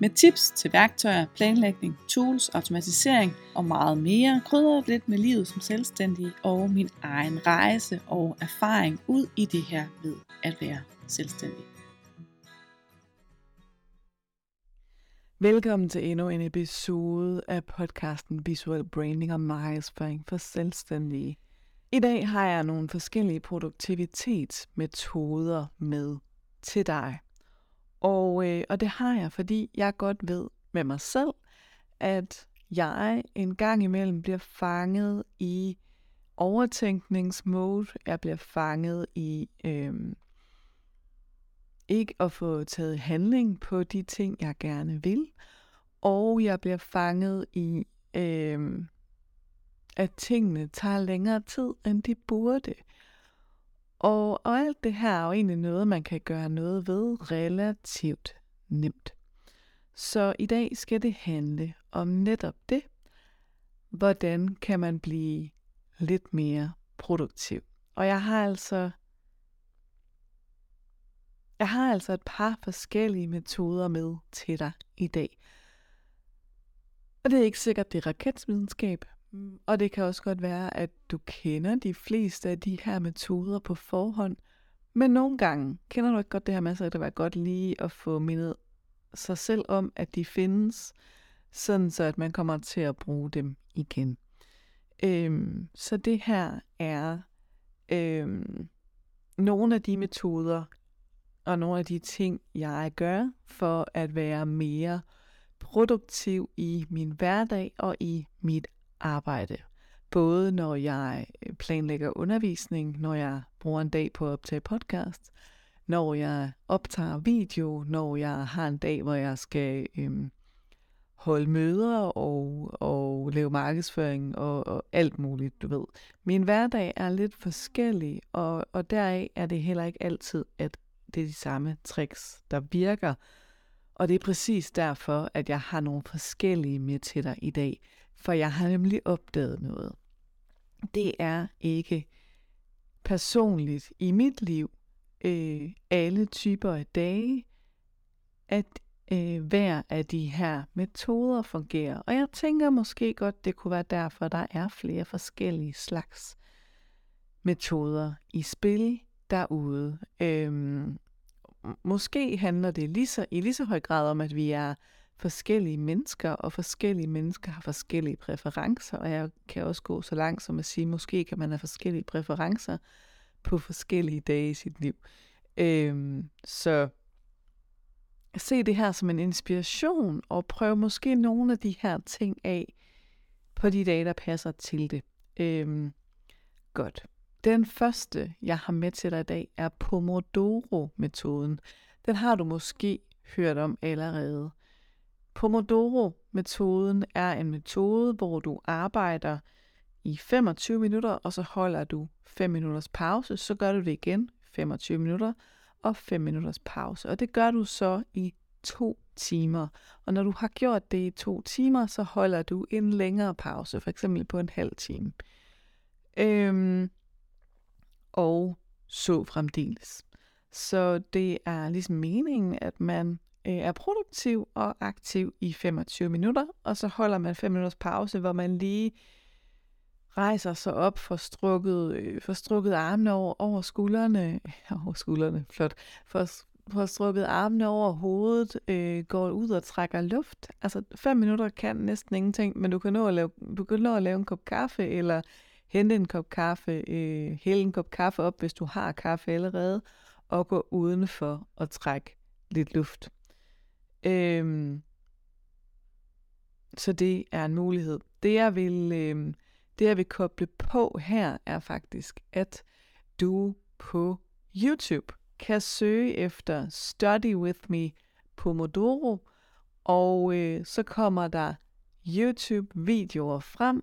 med tips til værktøjer, planlægning, tools, automatisering og meget mere. Krydret lidt med livet som selvstændig og min egen rejse og erfaring ud i det her ved at være selvstændig. Velkommen til endnu en episode af podcasten Visual Branding og Markedsføring for Selvstændige. I dag har jeg nogle forskellige produktivitetsmetoder med til dig. Og, øh, og det har jeg, fordi jeg godt ved med mig selv, at jeg en gang imellem bliver fanget i overtænkningsmode. Jeg bliver fanget i øh, ikke at få taget handling på de ting, jeg gerne vil. Og jeg bliver fanget i, øh, at tingene tager længere tid, end de burde. Og, og alt det her er jo egentlig noget, man kan gøre noget ved relativt nemt. Så i dag skal det handle om netop det. Hvordan kan man blive lidt mere produktiv? Og jeg har altså jeg har altså et par forskellige metoder med til dig i dag. Og det er ikke sikkert, det er raketvidenskab, og det kan også godt være, at du kender de fleste af de her metoder på forhånd, men nogle gange kender du ikke godt det her med, så det kan være godt lige at få mindet sig selv om, at de findes, sådan så at man kommer til at bruge dem igen. Øhm, så det her er øhm, nogle af de metoder og nogle af de ting, jeg gør for at være mere produktiv i min hverdag og i mit arbejde. Både når jeg øh, planlægger undervisning, når jeg bruger en dag på at optage podcast, når jeg optager video, når jeg har en dag, hvor jeg skal øhm, holde møder og, og lave markedsføring og, og alt muligt, du ved. Min hverdag er lidt forskellig, og, og deraf er det heller ikke altid, at det er de samme tricks, der virker. Og det er præcis derfor, at jeg har nogle forskellige med til dig i dag. For jeg har nemlig opdaget noget. Det er ikke personligt i mit liv øh, alle typer af dage, at øh, hver af de her metoder fungerer. Og jeg tænker måske godt, det kunne være derfor, der er flere forskellige slags metoder i spil derude. Øhm, måske handler det lige så, i lige så høj grad om, at vi er forskellige mennesker, og forskellige mennesker har forskellige præferencer, og jeg kan også gå så langt som at sige, måske kan man have forskellige præferencer på forskellige dage i sit liv. Øhm, så se det her som en inspiration, og prøv måske nogle af de her ting af på de dage, der passer til det. Øhm, godt. Den første, jeg har med til dig i dag, er Pomodoro-metoden. Den har du måske hørt om allerede. Pomodoro-metoden er en metode, hvor du arbejder i 25 minutter, og så holder du 5 minutters pause, så gør du det igen 25 minutter og 5 minutters pause. Og det gør du så i to timer. Og når du har gjort det i to timer, så holder du en længere pause, for eksempel på en halv time. Øhm, og så fremdeles. Så det er ligesom meningen, at man øh, er produktiv og aktiv i 25 minutter, og så holder man 5 minutters pause, hvor man lige rejser sig op, for strukket, øh, for strukket armene over, over skuldrene, over skuldrene, flot, for, for strukket armene over hovedet, øh, går ud og trækker luft. Altså 5 minutter kan næsten ingenting, men du kan nå at lave, du kan nå at lave en kop kaffe, eller hente en kop kaffe, øh, hælde en kop kaffe op, hvis du har kaffe allerede, og gå udenfor og trække lidt luft. Øhm, så det er en mulighed. Det jeg vil, øhm, det jeg vil koble på her er faktisk, at du på YouTube kan søge efter Study With Me Pomodoro, og øh, så kommer der YouTube-videoer frem,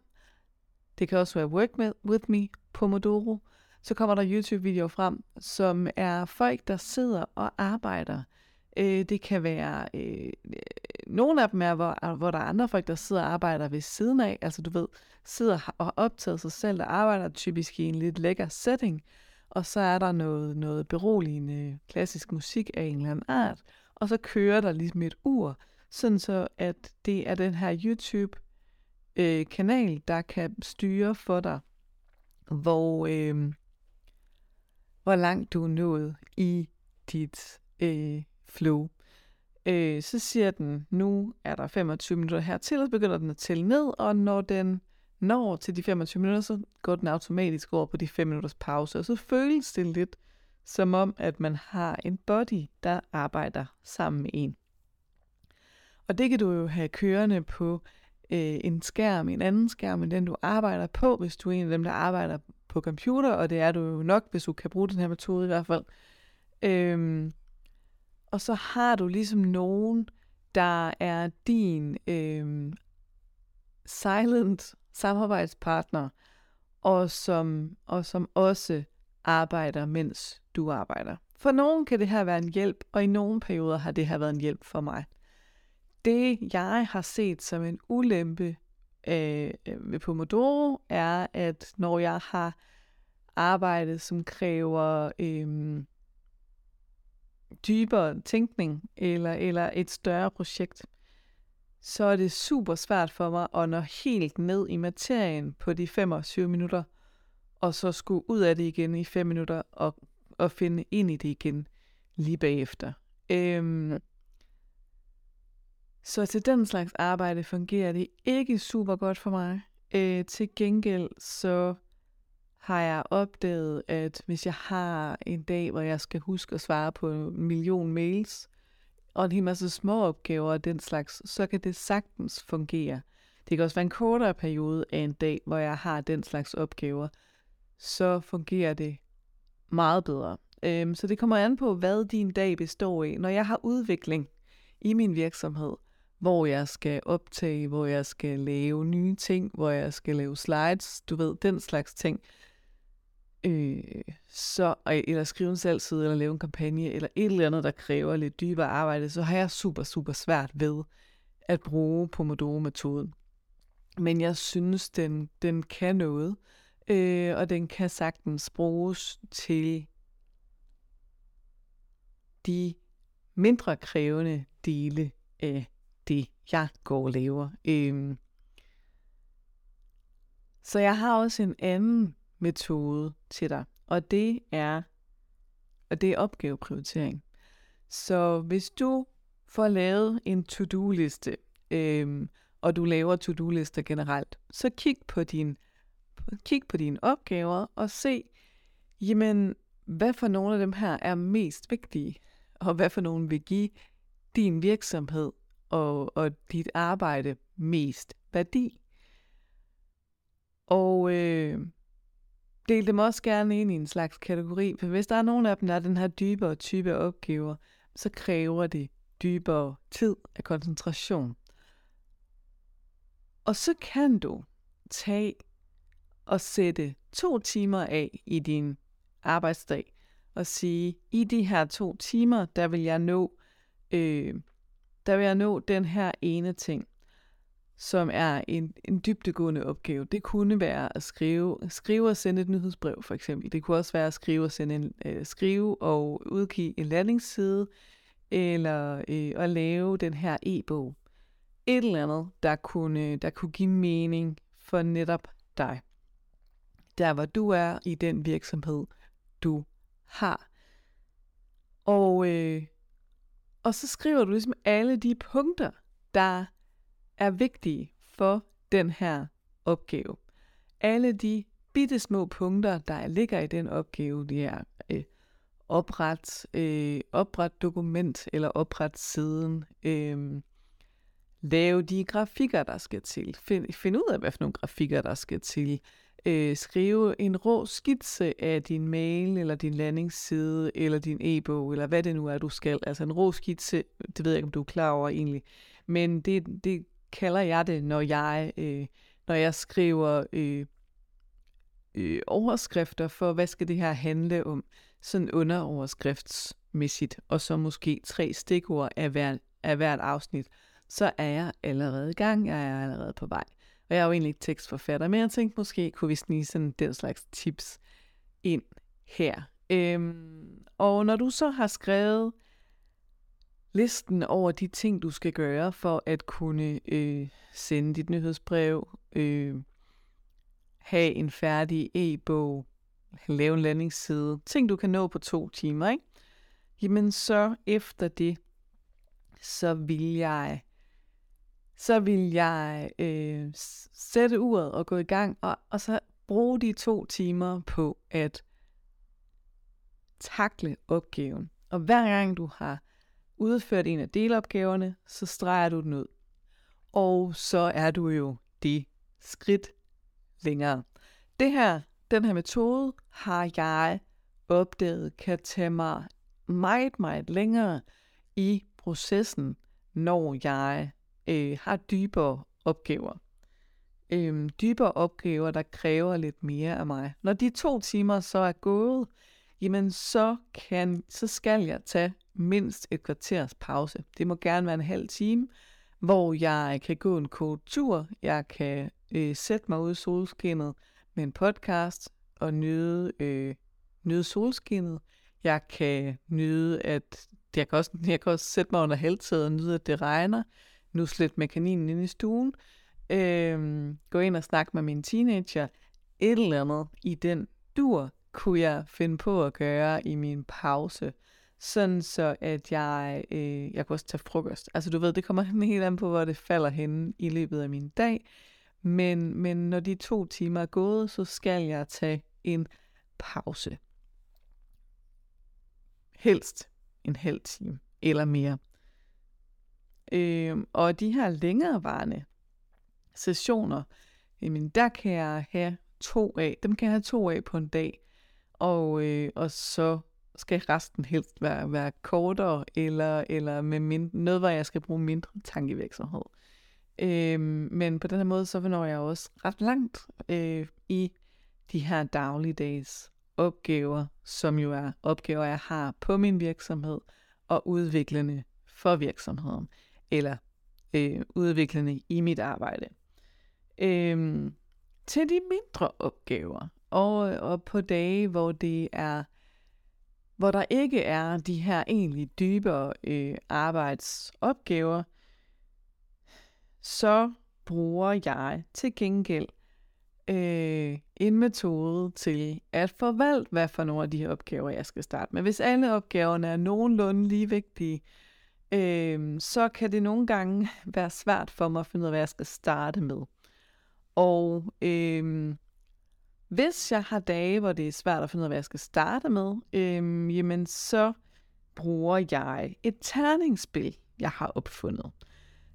Det kan også være Work With Me, Pomodoro. Så kommer der YouTube-videoer frem, som er folk, der sidder og arbejder. Øh, det kan være, øh, nogle af dem er, hvor, ah, hvor der er andre folk, der sidder og arbejder ved siden af. Altså du ved, sidder og har optaget sig selv, der arbejder typisk i en lidt lækker setting. Og så er der noget, noget beroligende klassisk musik af en eller anden art. Og så kører der ligesom et ur, sådan så at det er den her YouTube øh, kanal, der kan styre for dig, hvor, øh, hvor langt du er nået i dit øh, flow. Øh, så siger den, nu er der 25 minutter hertil, og så begynder den at tælle ned, og når den når til de 25 minutter, så går den automatisk over på de 5 minutters pause, og så føles det lidt som om, at man har en body, der arbejder sammen med en. Og det kan du jo have kørende på øh, en skærm, en anden skærm end den, du arbejder på, hvis du er en af dem, der arbejder på computer, og det er du jo nok, hvis du kan bruge den her metode i hvert fald. Øhm, og så har du ligesom nogen, der er din øh, silent samarbejdspartner, og som, og som også arbejder, mens du arbejder. For nogen kan det her være en hjælp, og i nogle perioder har det her været en hjælp for mig det, jeg har set som en ulempe øh, ved Pomodoro, er, at når jeg har arbejdet, som kræver øh, dybere tænkning eller, eller et større projekt, så er det super svært for mig at nå helt ned i materien på de 25 minutter, og så skulle ud af det igen i 5 minutter og, og finde ind i det igen lige bagefter. Øhm, så til den slags arbejde fungerer det ikke super godt for mig. Øh, til gengæld så har jeg opdaget, at hvis jeg har en dag, hvor jeg skal huske at svare på en million mails, og en hel masse små opgaver og den slags, så kan det sagtens fungere. Det kan også være en kortere periode af en dag, hvor jeg har den slags opgaver. Så fungerer det meget bedre. Øhm, så det kommer an på, hvad din dag består i. Når jeg har udvikling i min virksomhed, hvor jeg skal optage, hvor jeg skal lave nye ting, hvor jeg skal lave slides, du ved, den slags ting. Øh, så, eller skrive en salgside, eller lave en kampagne, eller et eller andet, der kræver lidt dybere arbejde, så har jeg super, super svært ved at bruge Pomodoro-metoden. Men jeg synes, den, den kan noget, øh, og den kan sagtens bruges til de mindre krævende dele af det, jeg går og laver. Øh, så jeg har også en anden metode til dig, og det er, og det er opgaveprioritering. Så hvis du får lavet en to-do-liste, øhm, og du laver to-do-lister generelt, så kig på, din, kig på dine opgaver og se, jamen, hvad for nogle af dem her er mest vigtige, og hvad for nogle vil give din virksomhed og, og dit arbejde mest værdi. Og øh, del dem også gerne ind i en slags kategori, for hvis der er nogen af dem, der er den her dybere type opgaver, så kræver det dybere tid af koncentration. Og så kan du tage og sætte to timer af i din arbejdsdag og sige, i de her to timer, der vil jeg nå øh, der vil jeg nå den her ene ting, som er en, en dybdegående opgave. Det kunne være at skrive, skrive og sende et nyhedsbrev, for eksempel. Det kunne også være at skrive og sende en, øh, skrive og udgive en landingsside, eller øh, at lave den her e-bog. Et eller andet, der kunne, der kunne give mening for netop dig. Der hvor du er i den virksomhed, du har. Og øh, og så skriver du ligesom alle de punkter, der er vigtige for den her opgave. Alle de bitte små punkter, der ligger i den opgave, det er øh, opret, øh, opret dokument eller opret siden, øh, lave de grafikker, der skal til, find, find ud af, hvad for nogle grafikker, der skal til, øh, skrive en rå skitse af din mail, eller din landingsside, eller din e-bog, eller hvad det nu er, du skal. Altså en rå skitse, det ved jeg ikke, om du er klar over egentlig. Men det, det kalder jeg det, når jeg, øh, når jeg skriver øh, øh, overskrifter for, hvad skal det her handle om, sådan underoverskriftsmæssigt, og så måske tre stikord af, hver, af hvert afsnit, så er jeg allerede i gang, jeg er allerede på vej. Og jeg er jo egentlig ikke tekstforfatter, men jeg tænkte måske, kunne vi snige sådan den slags tips ind her. Øhm, og når du så har skrevet listen over de ting, du skal gøre for at kunne øh, sende dit nyhedsbrev, øh, have en færdig e-bog, lave en landingsside, ting du kan nå på to timer, ikke? Jamen så efter det, så vil jeg så vil jeg øh, sætte uret og gå i gang, og, og så bruge de to timer på at takle opgaven. Og hver gang du har udført en af delopgaverne, så streger du den ud. Og så er du jo det skridt længere. Det her, den her metode har jeg opdaget kan tage mig meget, meget længere i processen, når jeg øh, har dybere opgaver. Øhm, dybere opgaver, der kræver lidt mere af mig. Når de to timer så er gået, jamen så, kan, så skal jeg tage mindst et kvarters pause. Det må gerne være en halv time, hvor jeg kan gå en kort tur, jeg kan øh, sætte mig ud i solskinnet med en podcast og nyde, øh, nyde solskinnet. Jeg kan nyde, at jeg kan, også, jeg kan også sætte mig under halvtaget og nyde, at det regner. Nu slet med kaninen ind i stuen. Øh, gå ind og snakke med min teenager. Et eller andet i den dur kunne jeg finde på at gøre i min pause. Sådan så, at jeg, øh, jeg kunne også tage frokost. Altså du ved, det kommer helt an på, hvor det falder henne i løbet af min dag. Men, men når de to timer er gået, så skal jeg tage en pause. Helst en halv time eller mere. Øh, og de her længerevarende sessioner, jamen der kan jeg have to af. Dem kan jeg have to af på en dag. Og, øh, og så skal resten helst være, være kortere, eller, eller med mindre, noget, hvor jeg skal bruge mindre tankevirksomhed. Øh, men på den her måde, så når jeg også ret langt øh, i de her dagligdags opgaver, som jo er opgaver, jeg har på min virksomhed, og udviklende for virksomheden, eller øh, udviklende i mit arbejde. Øh, til de mindre opgaver, og, øh, og på dage, hvor det er hvor der ikke er de her egentlig dybere øh, arbejdsopgaver, så bruger jeg til gengæld øh, en metode til at forvalte, hvad for nogle af de her opgaver, jeg skal starte med. Hvis alle opgaverne er nogenlunde lige vigtige, øh, så kan det nogle gange være svært for mig at finde ud af, hvad jeg skal starte med. Og øh, hvis jeg har dage, hvor det er svært at finde ud af, hvad jeg skal starte med, øhm, jamen så bruger jeg et terningsspil, jeg har opfundet.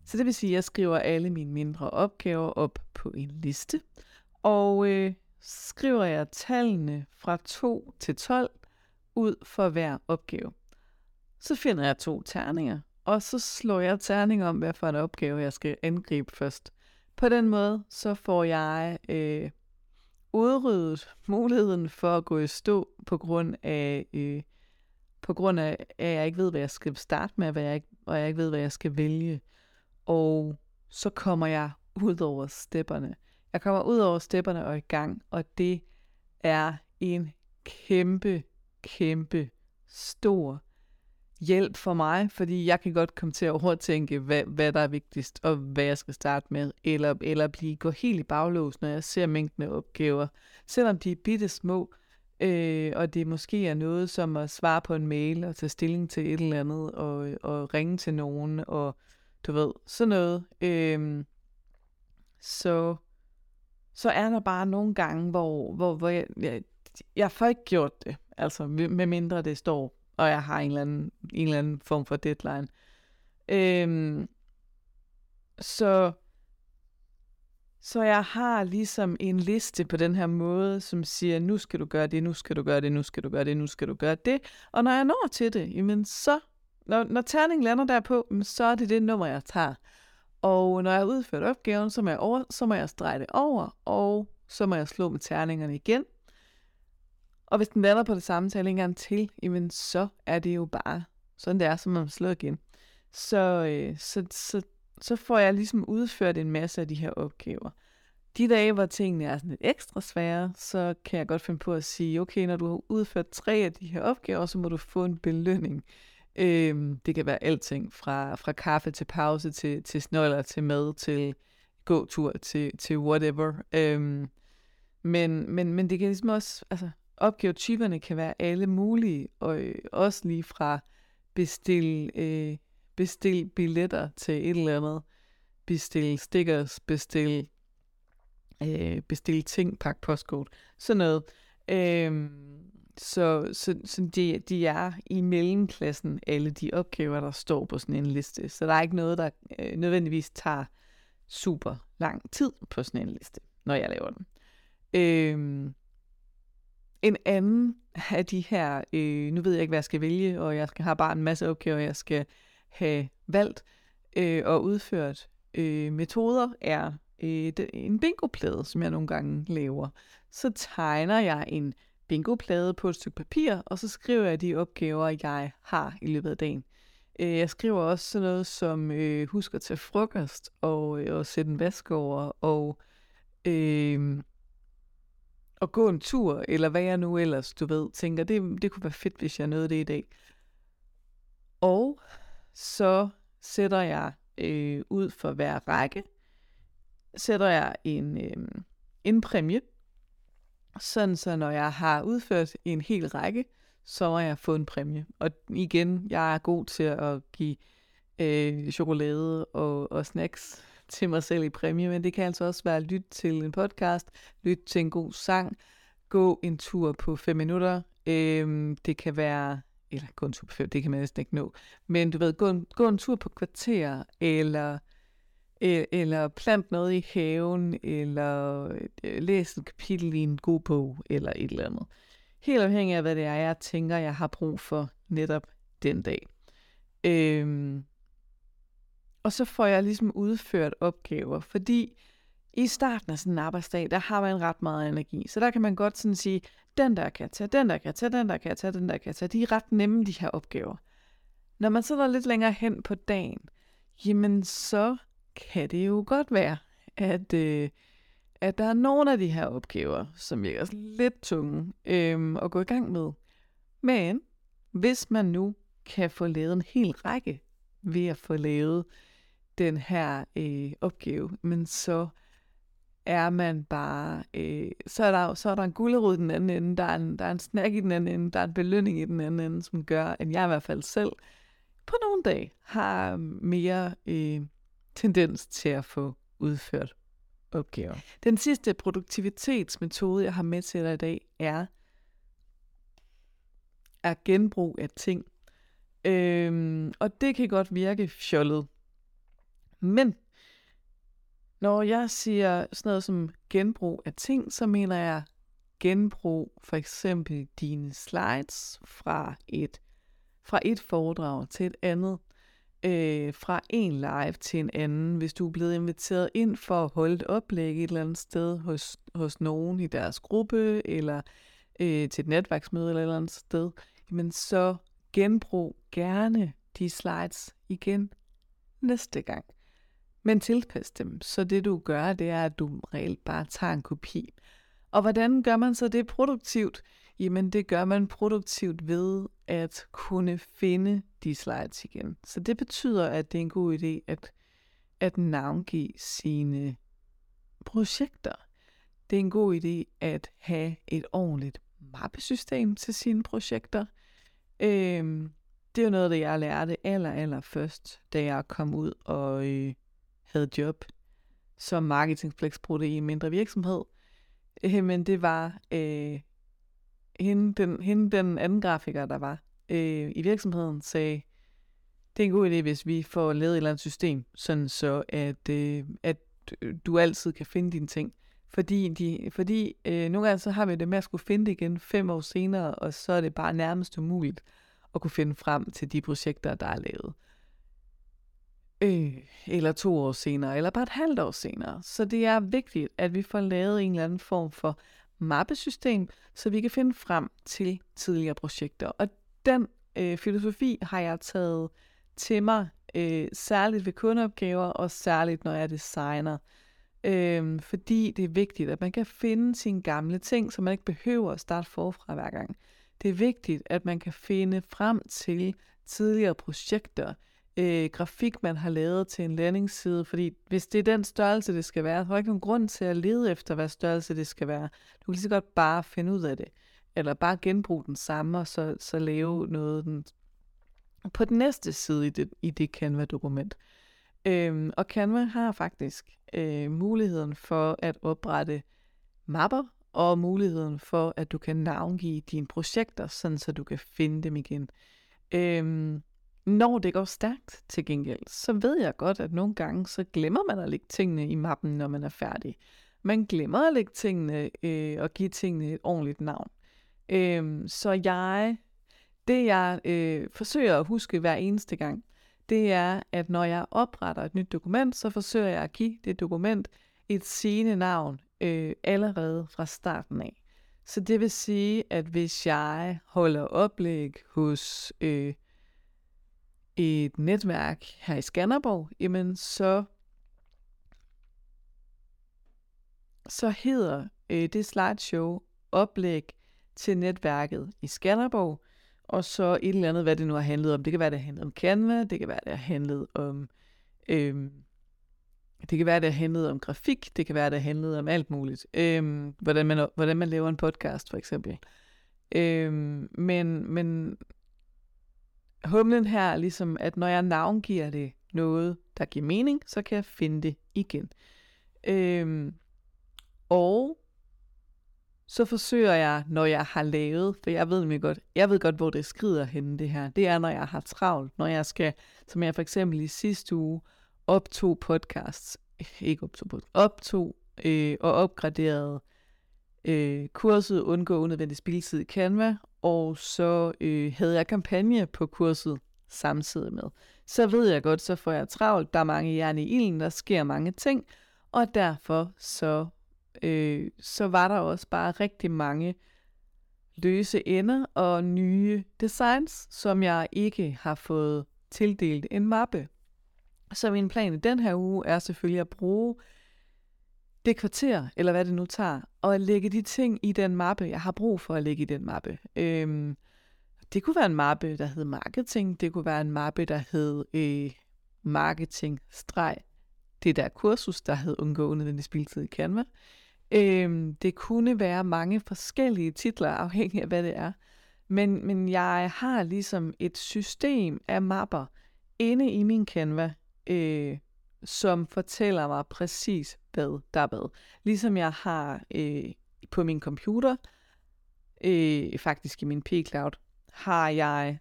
Så det vil sige, at jeg skriver alle mine mindre opgaver op på en liste, og øh, skriver jeg tallene fra 2 til 12 ud for hver opgave. Så finder jeg to terninger, og så slår jeg terning om, hvad for en opgave jeg skal angribe først. På den måde, så får jeg øh, udryddet muligheden for at gå i stå på grund af, øh, på grund af, at jeg ikke ved, hvad jeg skal starte med, hvad jeg ikke, og jeg ikke ved, hvad jeg skal vælge. Og så kommer jeg ud over stepperne. Jeg kommer ud over stepperne og i gang, og det er en kæmpe, kæmpe stor hjælp for mig, fordi jeg kan godt komme til at overtænke, hvad, hvad der er vigtigst, og hvad jeg skal starte med, eller, eller blive gå helt i baglås, når jeg ser mængden af opgaver. Selvom de er bitte små, øh, og det måske er noget som at svare på en mail, og tage stilling til et eller andet, og, og ringe til nogen, og du ved, sådan noget. Øh, så, så er der bare nogle gange, hvor, hvor, hvor jeg, jeg, jeg får ikke gjort det, altså med mindre det står og jeg har en eller anden, en eller anden form for deadline. Øhm, så, så jeg har ligesom en liste på den her måde, som siger, nu skal du gøre det, nu skal du gøre det, nu skal du gøre det, nu skal du gøre det. Og når jeg når til det, jamen så, når, når terningen lander derpå, så er det det nummer, jeg tager. Og når jeg har udført opgaven, så må jeg, over, så må jeg strege det over, og så må jeg slå med terningerne igen. Og hvis den lander på det samme tal en gang til, jamen så er det jo bare sådan det er, som man slår igen. Så, øh, så, så, så får jeg ligesom udført en masse af de her opgaver. De dage, hvor tingene er sådan lidt ekstra svære, så kan jeg godt finde på at sige, okay, når du har udført tre af de her opgaver, så må du få en belønning. Øhm, det kan være alting, fra, fra kaffe til pause, til, til snøller, til mad, til gåtur, til, til whatever. Øhm, men, men, men det kan ligesom også, altså opgavetyperne kan være alle mulige, og øh, også lige fra bestil, øh, bestil billetter til et eller andet, bestil stickers, bestil, øh, bestil ting, pak postkort, sådan noget. Øh, så så, så de, de er i mellemklassen, alle de opgaver, der står på sådan en liste. Så der er ikke noget, der øh, nødvendigvis tager super lang tid på sådan en liste, når jeg laver den. Øh, en anden af de her, øh, nu ved jeg ikke, hvad jeg skal vælge, og jeg har bare en masse opgaver, jeg skal have valgt øh, og udført øh, metoder, er øh, en bingoplade, som jeg nogle gange laver. Så tegner jeg en bingoplade på et stykke papir, og så skriver jeg de opgaver, jeg har i løbet af dagen. Øh, jeg skriver også sådan noget som øh, husk at tage frokost, og, øh, og sætte en vask over, og øh, at gå en tur, eller hvad jeg nu ellers, du ved, tænker, det, det kunne være fedt, hvis jeg nåede det i dag. Og så sætter jeg øh, ud for hver række, sætter jeg en, øh, en præmie, sådan så når jeg har udført en hel række, så har jeg få en præmie. Og igen, jeg er god til at give øh, chokolade og, og snacks til mig selv i præmie, men det kan altså også være at lytte til en podcast, lytte til en god sang, gå en tur på 5 minutter. Øhm, det kan være, eller gå en tur på 5, det kan man næsten ikke nå, men du ved, gå en, gå en tur på kvarter, eller øh, eller plant noget i haven, eller øh, læs et kapitel i en god bog, eller et eller andet. Helt afhængig af, hvad det er, jeg tænker, jeg har brug for netop den dag. Øhm, og så får jeg ligesom udført opgaver, fordi i starten af sådan en arbejdsdag, der har man ret meget energi. Så der kan man godt sådan sige, den der kan jeg tage, den der kan jeg tage, den der kan jeg tage, den der kan jeg tage. De er ret nemme, de her opgaver. Når man så lidt længere hen på dagen, jamen så kan det jo godt være, at, øh, at der er nogle af de her opgaver, som virker lidt tunge øh, at gå i gang med. Men hvis man nu kan få lavet en hel række ved at få lavet den her øh, opgave, men så er man bare, øh, så, er der, så er der en gulderud i den anden ende, der er, en, der er en snack i den anden ende, der er en belønning i den anden ende, som gør, at jeg i hvert fald selv på nogle dage har mere øh, tendens til at få udført opgaver. Den sidste produktivitetsmetode, jeg har med til dig i dag, er, er genbrug af ting. Øhm, og det kan godt virke fjollet. Men når jeg siger sådan noget som genbrug af ting, så mener jeg genbrug for eksempel dine slides fra et, fra et foredrag til et andet, øh, fra en live til en anden. Hvis du er blevet inviteret ind for at holde et oplæg et eller andet sted hos, hos nogen i deres gruppe, eller øh, til et netværksmøde eller et eller andet sted, men så genbrug gerne de slides igen næste gang men tilpas dem. Så det du gør, det er, at du reelt bare tager en kopi. Og hvordan gør man så det produktivt? Jamen det gør man produktivt ved at kunne finde de slides igen. Så det betyder, at det er en god idé at, at navngive sine projekter. Det er en god idé at have et ordentligt mappesystem til sine projekter. Øhm, det er jo noget, det jeg lærte aller, aller først, da jeg kom ud og øh, havde job som marketingflexpro i en mindre virksomhed. Øh, men det var øh, hende, den, hende, den anden grafiker, der var øh, i virksomheden, sagde, det er en god idé, hvis vi får lavet et eller andet system, sådan så at, øh, at du altid kan finde dine ting. Fordi, de, fordi øh, nogle gange så har vi det med at skulle finde det igen fem år senere, og så er det bare nærmest umuligt at kunne finde frem til de projekter, der er lavet øh, eller to år senere, eller bare et halvt år senere. Så det er vigtigt, at vi får lavet en eller anden form for mappesystem, så vi kan finde frem til tidligere projekter. Og den øh, filosofi har jeg taget til mig, øh, særligt ved kundeopgaver, og særligt når jeg designer. Øh, fordi det er vigtigt, at man kan finde sine gamle ting, så man ikke behøver at starte forfra hver gang. Det er vigtigt, at man kan finde frem til tidligere projekter, øh, grafik, man har lavet til en landingsside, fordi hvis det er den størrelse, det skal være, så er der ikke nogen grund til at lede efter, hvad størrelse det skal være. Du kan lige så godt bare finde ud af det, eller bare genbruge den samme, og så, så lave noget den, på den næste side i det, i det Canva-dokument. Øhm, og Canva har faktisk øh, muligheden for at oprette mapper, og muligheden for, at du kan navngive dine projekter, sådan så du kan finde dem igen. Øhm, når det går stærkt til gengæld, så ved jeg godt, at nogle gange, så glemmer man at lægge tingene i mappen, når man er færdig. Man glemmer at lægge tingene øh, og give tingene et ordentligt navn. Øh, så jeg, det jeg øh, forsøger at huske hver eneste gang, det er, at når jeg opretter et nyt dokument, så forsøger jeg at give det dokument et sigende navn øh, allerede fra starten af. Så det vil sige, at hvis jeg holder oplæg hos øh, et netværk her i Skanderborg, jamen så, så hedder øh, det slideshow oplæg til netværket i Skanderborg, og så et eller andet, hvad det nu har handlet om. Det kan være, det har handlet om Canva, det kan være, det har handlet om... Øh, det kan være, det har handlet om grafik, det kan være, det har handlet om alt muligt. Øh, hvordan, man, hvordan man laver en podcast, for eksempel. Øh, men, men humlen her er ligesom, at når jeg navngiver det noget, der giver mening, så kan jeg finde det igen. Øhm, og så forsøger jeg, når jeg har lavet, for jeg ved nemlig godt, jeg ved godt, hvor det skrider henne det her. Det er, når jeg har travlt, når jeg skal, som jeg for eksempel i sidste uge, optog podcasts, ikke optog podcasts, optog øh, og opgraderede øh, kurset Undgå unødvendig spildtid i Canva, og så øh, havde jeg kampagne på kurset samtidig med. Så ved jeg godt, så får jeg travlt, der er mange jern i ilden, der sker mange ting, og derfor så, øh, så var der også bare rigtig mange løse ender og nye designs, som jeg ikke har fået tildelt en mappe. Så min plan i den her uge er selvfølgelig at bruge det kvarter, eller hvad det nu tager, og at lægge de ting i den mappe, jeg har brug for at lægge i den mappe. Øhm, det kunne være en mappe, der hed marketing. Det kunne være en mappe, der hed øh, marketing streg det der kursus, der hed undgående den spiltid i Canva. Øhm, det kunne være mange forskellige titler, afhængig af hvad det er. Men, men jeg har ligesom et system af mapper inde i min Canva, øh, som fortæller mig præcis, hvad der er hvad. Ligesom jeg har øh, på min computer, øh, faktisk i min P-Cloud, har jeg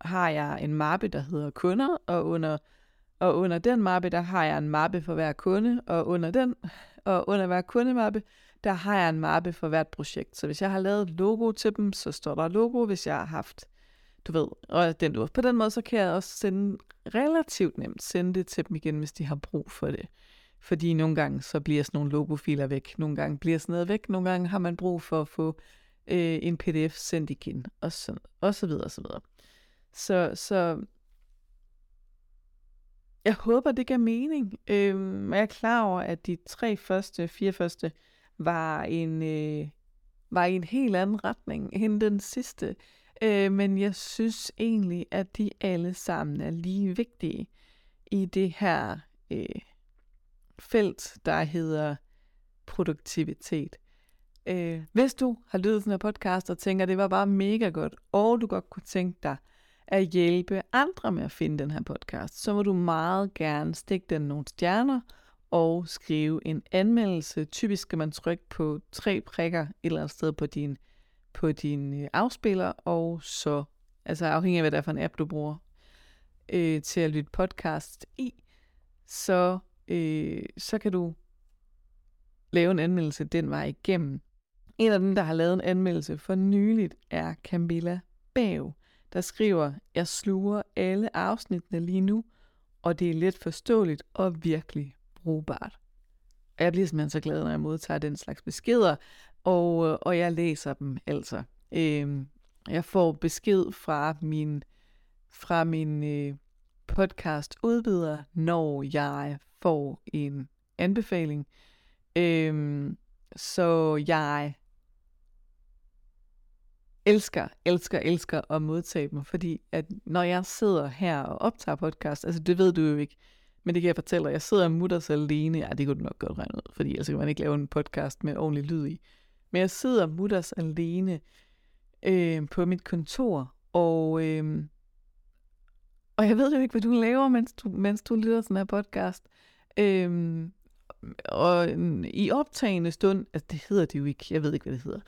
har jeg en mappe, der hedder kunder, og under, og under den mappe, der har jeg en mappe for hver kunde, og under den, og under hver kundemappe, der har jeg en mappe for hvert projekt. Så hvis jeg har lavet logo til dem, så står der logo. Hvis jeg har haft du ved, og den du. På den måde, så kan jeg også sende relativt nemt sende det til dem igen, hvis de har brug for det. Fordi nogle gange, så bliver sådan nogle logofiler væk. Nogle gange bliver sådan noget væk. Nogle gange har man brug for at få øh, en pdf sendt igen. Og sådan, og så videre, og så videre. Så, så jeg håber, det gav mening. Øhm, jeg er klar over, at de tre første, fire første, var en, øh, var i en helt anden retning end den sidste. Øh, men jeg synes egentlig, at de alle sammen er lige vigtige i det her øh, felt, der hedder produktivitet. Øh, hvis du har lyttet til den her podcast og tænker, at det var bare mega godt, og du godt kunne tænke dig at hjælpe andre med at finde den her podcast, så må du meget gerne stikke den nogle stjerner og skrive en anmeldelse. Typisk skal man trykke på tre prikker et eller andet sted på din på din øh, afspiller, og så, altså afhængig af hvad det er for en app, du bruger øh, til at lytte podcast i, så, øh, så kan du lave en anmeldelse den vej igennem. En af dem, der har lavet en anmeldelse for nyligt, er Camilla Bav, der skriver, jeg sluger alle afsnittene lige nu, og det er let forståeligt og virkelig brugbart. Og jeg bliver simpelthen så glad, når jeg modtager den slags beskeder, og, øh, og jeg læser dem altså. Øh, jeg får besked fra min, fra min øh, podcast udbyder, når jeg får en anbefaling. Øh, så jeg elsker, elsker, elsker at modtage dem, fordi at når jeg sidder her og optager podcast, altså det ved du jo ikke, men det kan jeg fortælle dig, jeg sidder mutters alene, ja det kunne du nok godt regne ud, fordi altså kan man ikke lave en podcast med ordentlig lyd i. Men jeg sidder mutters alene øh, på mit kontor, og, øh, og jeg ved jo ikke, hvad du laver, mens du, mens du lytter sådan her podcast. Øh, og i optagende stund, altså det hedder det jo ikke, jeg ved ikke, hvad det hedder.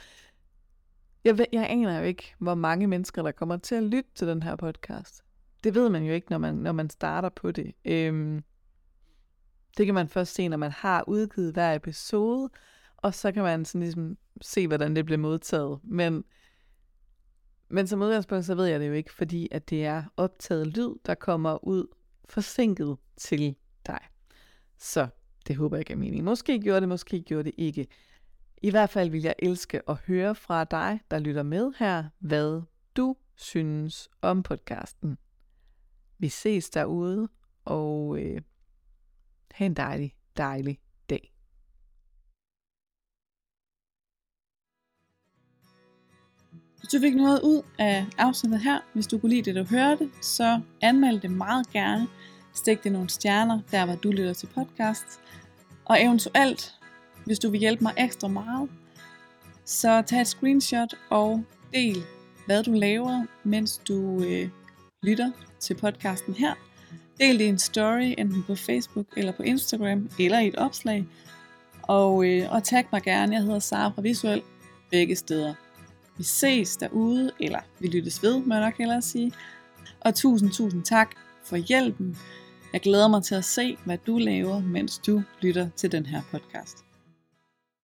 Jeg, ved, jeg aner jo ikke, hvor mange mennesker, der kommer til at lytte til den her podcast. Det ved man jo ikke, når man, når man starter på det. Øhm, det kan man først se, når man har udgivet hver episode, og så kan man sådan ligesom se, hvordan det bliver modtaget. Men, men som udgangspunkt, så ved jeg det jo ikke, fordi at det er optaget lyd, der kommer ud forsinket til dig. Så det håber jeg ikke er meningen. Måske gjorde det, måske gjorde det ikke. I hvert fald vil jeg elske at høre fra dig, der lytter med her, hvad du synes om podcasten. Vi ses derude, og øh, have en dejlig, dejlig Hvis du fik noget ud af afsnittet her, hvis du kunne lide det, du hørte, så anmeld det meget gerne. Stik det nogle stjerner, der hvor du lytter til podcast. Og eventuelt hvis du vil hjælpe mig ekstra meget, så tag et screenshot og del, hvad du laver, mens du øh, lytter til podcasten her. Del det i en story, enten på Facebook eller på Instagram, eller i et opslag. Og, øh, og tag mig gerne, jeg hedder Sara fra Visuel, begge steder. Vi ses derude, eller vi lyttes ved, må jeg nok hellere sige. Og tusind, tusind tak for hjælpen. Jeg glæder mig til at se, hvad du laver, mens du lytter til den her podcast.